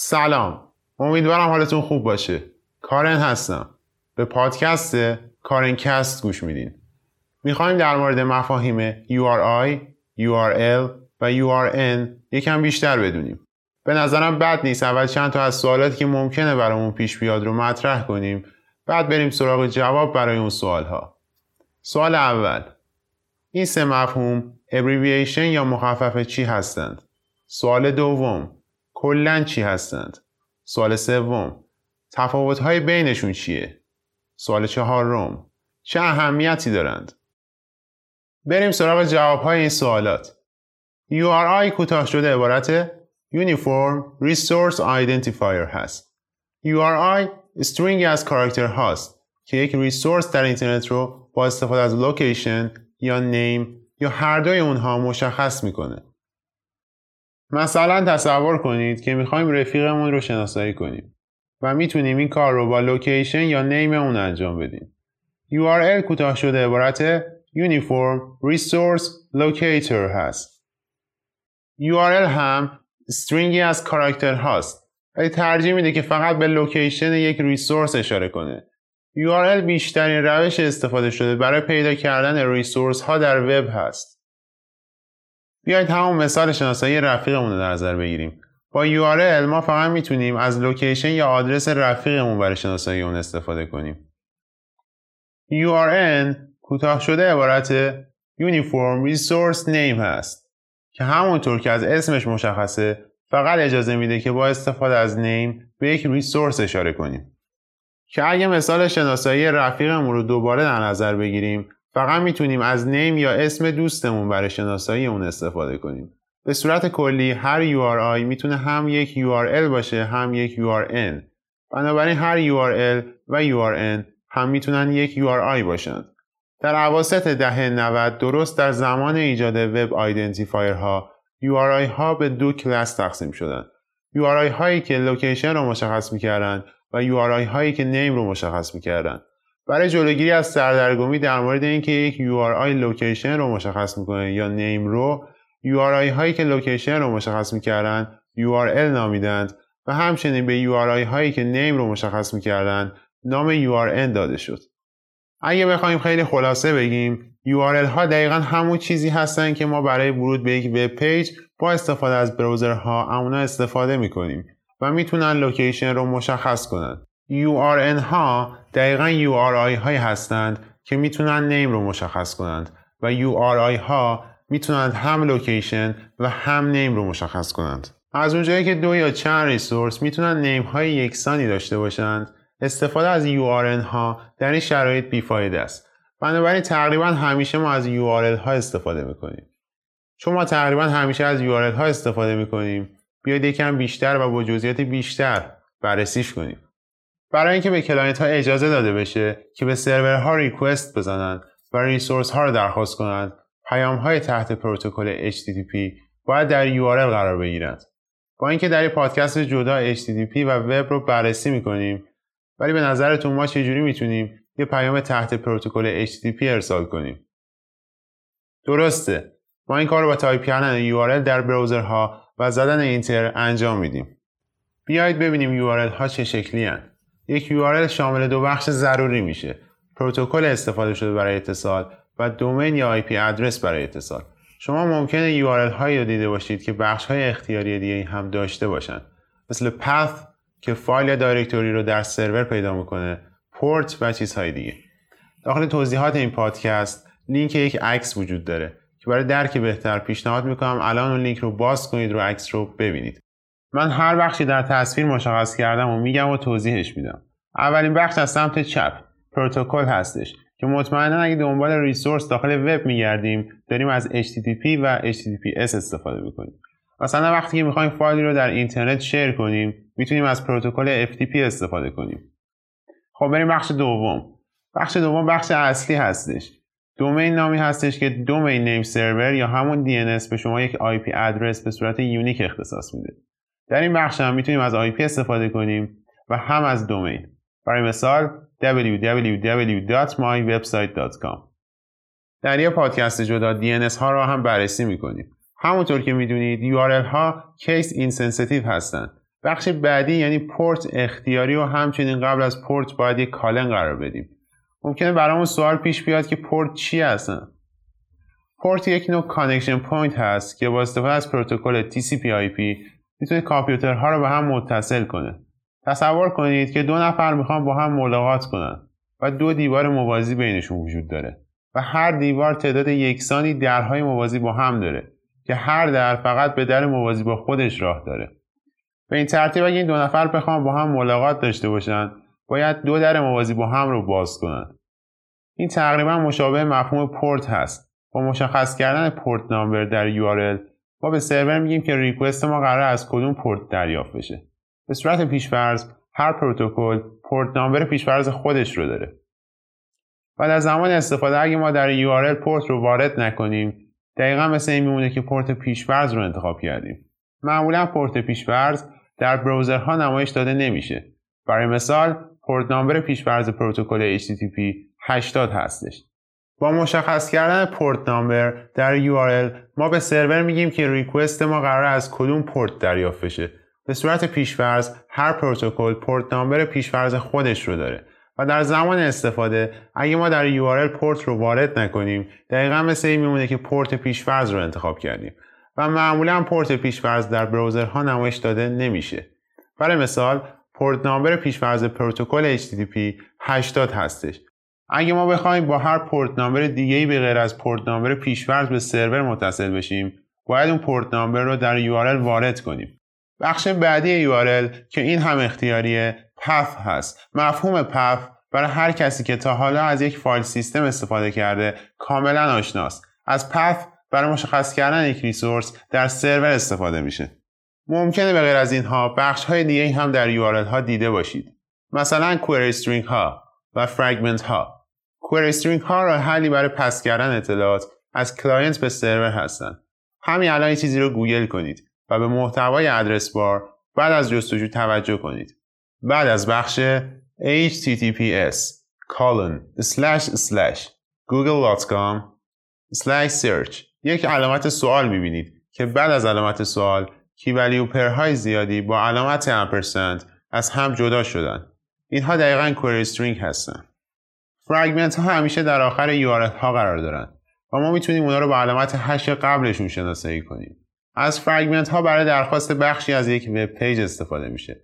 سلام. امیدوارم حالتون خوب باشه. کارن هستم. به پادکست کارن کست گوش میدین. می‌خوایم در مورد مفاهیم URI, URL و URN یکم بیشتر بدونیم. به نظرم بد نیست اول چند تا از سوالاتی که ممکنه برامون پیش بیاد رو مطرح کنیم. بعد بریم سراغ جواب برای اون سوال ها سوال اول. این سه مفهوم abbreviation یا مخفف چی هستند؟ سوال دوم. کلا چی هستند؟ سوال سوم تفاوت های بینشون چیه؟ سوال چهارم چه اهمیتی دارند؟ بریم سراغ جواب های این سوالات. URI کوتاه شده عبارت Uniform Resource Identifier هست. URI string از کاراکتر هاست که یک ریسورس در اینترنت رو با استفاده از لوکیشن یا name یا هر دوی اونها مشخص می‌کنه. مثلا تصور کنید که می‌خوایم رفیقمون رو شناسایی کنیم و می‌تونیم این کار رو با location یا name اون انجام بدیم. URL کوتاه شده عبارت Uniform Resource Locator هست. URL هم string ی از کاراکتر هاست ولی ترجیح میده که فقط به location یک resource اشاره کنه. URL بیشترین روش استفاده شده برای پیدا کردن ریسورس ها در وب هست. بیایید همون مثال شناسایی رفیقمون رو در نظر بگیریم. با URL ما فقط می‌تونیم از لوکیشن یا آدرس رفیقمون برای شناسایی اون استفاده کنیم. URN کوتاه شده عبارت Uniform Resource Name هست که همونطور که از اسمش مشخصه فقط اجازه میده که با استفاده از نیم به یک ریسورس اشاره کنیم. که اگه مثال شناسایی رفیقمون رو دوباره در نظر بگیریم فقط می‌تونیم از نیم یا اسم دوستمون برای شناسایی اون استفاده کنیم. به صورت کلی هر URI می‌تونه هم یک URL باشه هم یک URN. بنابراین هر URL و URN هم می‌تونن یک URI باشند. در عواسط دهه 90 درست در زمان ایجاد وب آیدنتیفایر ها URI ها به دو کلاس تقسیم شدن. URI هایی که location رو مشخص می‌کردن و URI هایی که name رو مشخص می‌کردن. برای جلوگیری از سردرگمی در مورد اینکه یک URI location رو مشخص می‌کنه یا name رو URI هایی که location رو مشخص می‌کردن URL نامیدند و همچنین به URI هایی که name رو مشخص می‌کردن نام URN داده شد. اگه بخوایم خیلی خلاصه بگیم URL ها دقیقا همون چیزی هستن که ما برای ورود به یک web page با استفاده از browser ها اونا استفاده می‌کنیم و می‌تونن location رو مشخص کنند. URN ها دقیقا URI هایی هستند که می‌تونن name رو مشخص کنند و URI ها می‌تونند هم location و هم name رو مشخص کنند. از اونجایی که دو یا چند resource می‌تونن name های یکسانی داشته باشند استفاده از URN ها در این شرایط بیفایده است. بنابراین تقریبا همیشه ما از URL ها استفاده می‌کنیم. چون ما تقریبا همیشه از URL ها استفاده می‌کنیم بیاید یکم بیشتر و با جزئیات بیشتر بررسیش کنیم. برای اینکه به client ها اجازه داده بشه که به سرورها request بزنند و resource ها رو درخواست کنند پیام های تحت پروتکل HTTP باید در URL قرار بگیرند. با اینکه در این پادکست جدا HTTP و وب رو بررسی می‌کنیم ولی به نظرتون ما چجوری می‌تونیم یه پیام تحت پروتکل HTTP ارسال کنیم درسته ما این کار رو با تایپ کردن URL در browser ها و زدن Enter انجام میدیم بیایید ببینیم URL ها چه شکلی هن. یک URL شامل دو بخش ضروری میشه. پروتکل استفاده شده برای اتصال و domain یا IP address برای اتصال. شما ممکنه URL هایی رو دیده باشید که بخش های اختیاری دیگه هم داشته باشند مثل path که فایل یا directory رو در سرور پیدا می‌کنه پورت و چیزهای دیگه. داخل توضیحات این پادکست لینک یک عکس وجود داره که برای درک بهتر پیشنهاد می‌کنم الان اون لینک رو باز کنید رو عکس رو ببینید. من هر بخشی در تصویر مشخص کردم و میگم و توضیحش میدم. اولین بخش از سمت چپ. پروتکل هستش که مطمئنا اگه دنبال resource داخل وب میگردیم داریم از HTTP و HTTPS استفاده می‌کنیم. مثلا وقتی که می‌خوایم فایلی رو در اینترنت share کنیم می‌تونیم از پروتکل FTP استفاده کنیم. خب بریم بخش دوم. بخش دوم بخش اصلی هستش. domain نامی هستش که domain name server یا همون DNS به شما یک IP ادرس به صورت unique اختصاص میده. در این بخش هم می‌تونیم از IP استفاده کنیم و هم از domain برای مثال www.mywebsite.com در یه پادکست جدا DNS ها رو هم بررسی می‌کنیم. همونطور که می‌دونید URL ها case insensitive هستند بخش بعدی یعنی پورت اختیاری و همچنین قبل از پورت باید یک colon قرار بدیم. ممکنه برامون سوال پیش بیاد که پورت چی هستن. پورت یک نوع connection point هست که با استفاده از پروتکل TCP/IP می‌تونه کامپیوترها رو به هم متصل کنه. تصور کنید که دو نفر می‌خوان با هم ملاقات کنن و دو دیوار موازی بینشون وجود داره و هر دیوار تعداد یکسانی درهای موازی با هم داره که هر در فقط به در موازی با خودش راه داره. به این ترتیب اگه این دو نفر بخوان با هم ملاقات داشته باشن باید دو در موازی با هم رو باز کنن. این تقریبا مشابه مفهوم پورت هست. با مشخص کردن پورت نامبر در URL ما به سرور میگیم که ریکوست ما قرار از کدوم پورت دریافت بشه. به صورت پیشفرض هر پروتکل پورت نامبر پیشفرض خودش رو داره. و در زمان استفاده اگه ما در URL پورت رو وارد نکنیم دقیقا مثل این میمونه که پورت پیشفرض رو انتخاب کردیم. معمولا پورت پیشفرض در براوزرها نمایش داده نمیشه. برای مثال پورت نامبر پیشفرض پروتکل HTTP 80 هستش. با مشخص کردن پورت نامبر در URL ما به سرور میگیم که ریکوست ما قرار از کدوم پورت دریافت بشه. به صورت پیشفرض هر پروتکل پورت نامبر پیشفرض خودش رو داره. و در زمان استفاده اگه ما در URL پورت رو وارد نکنیم دقیقا مثل این میمونه که پورت پیشفرض رو انتخاب کردیم. و معمولا پورت پیشفرض در browser ها نمایش داده نمیشه. برای مثال port number پیشفرض پروتکل HTTP 80 هستش. اگه ما بخوایم با هر port number دیگه‌ای به غیر از port number پیشفرض به سرور متصل بشیم باید اون port number رو در URL وارد کنیم. بخش بعدی URL که این هم اختیاریه path هست. مفهوم path برای هر کسی که تا حالا از یک فایل سیستم استفاده کرده کاملا آشناست. از path برای مشخص کردن یک resource در سرور استفاده میشه. ممکنه به غیر از اینها بخش های دیگه هم در URL ها دیده باشید. مثلا query string ها و fragment ها query string ها راه حلی برای pass کردن اطلاعات از client به سرور هستند همین الان چیزی رو گوگل کنید. و به محتوای address bar بعد از جستجو توجه کنید. بعد از بخش https colon slash slash google.com slash search یک علامت سوال می‌بینید که بعد از علامت سوال key value pair های زیادی با علامت ampersand از هم جدا شدن. اینها دقیقا query string هستن. fragment ها همیشه در آخر URL ها قرار دارن و ما می‌تونیم اونا رو با علامت hash قبلشون شناسایی کنیم. از fragment ها برای درخواست بخشی از یک web page استفاده میشه.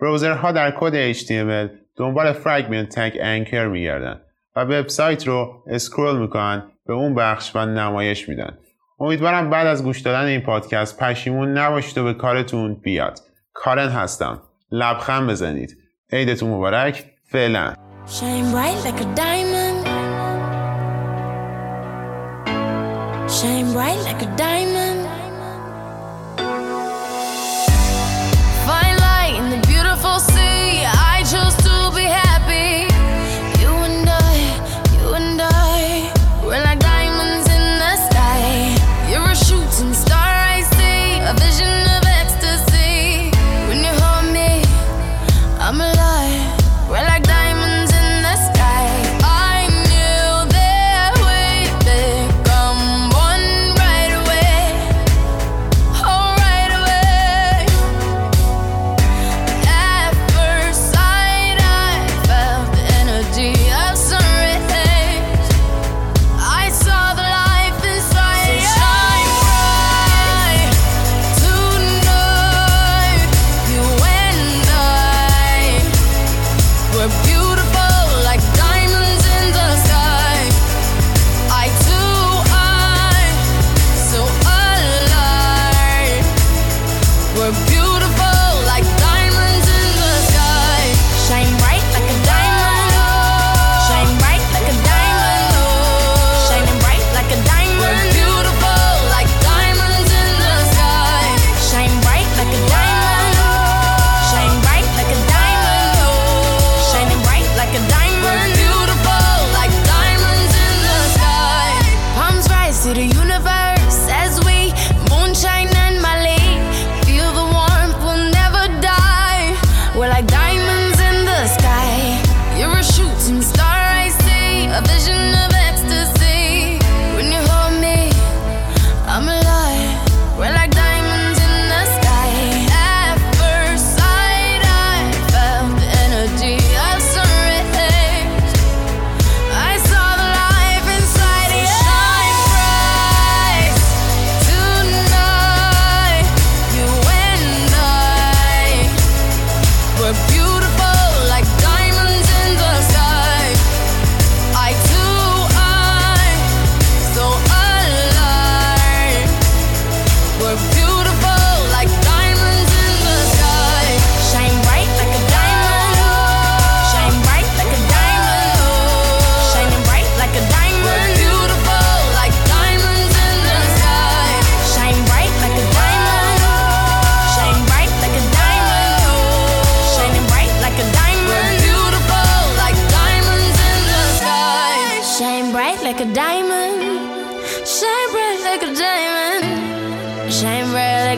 browser ها در کد HTML دنبال fragment tag anchor میگردن و وبسایت رو اسکرول می‌کنن به اون بخش و نمایش میدن. امیدوارم بعد از گوش دادن این پادکست پشیمون نباشید و به کارتون بیاد. کارن هستم. لبخند بزنید. عیدتون مبارک. فعلا. Shine bright like a diamond.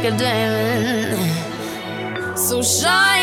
A diamond. So shine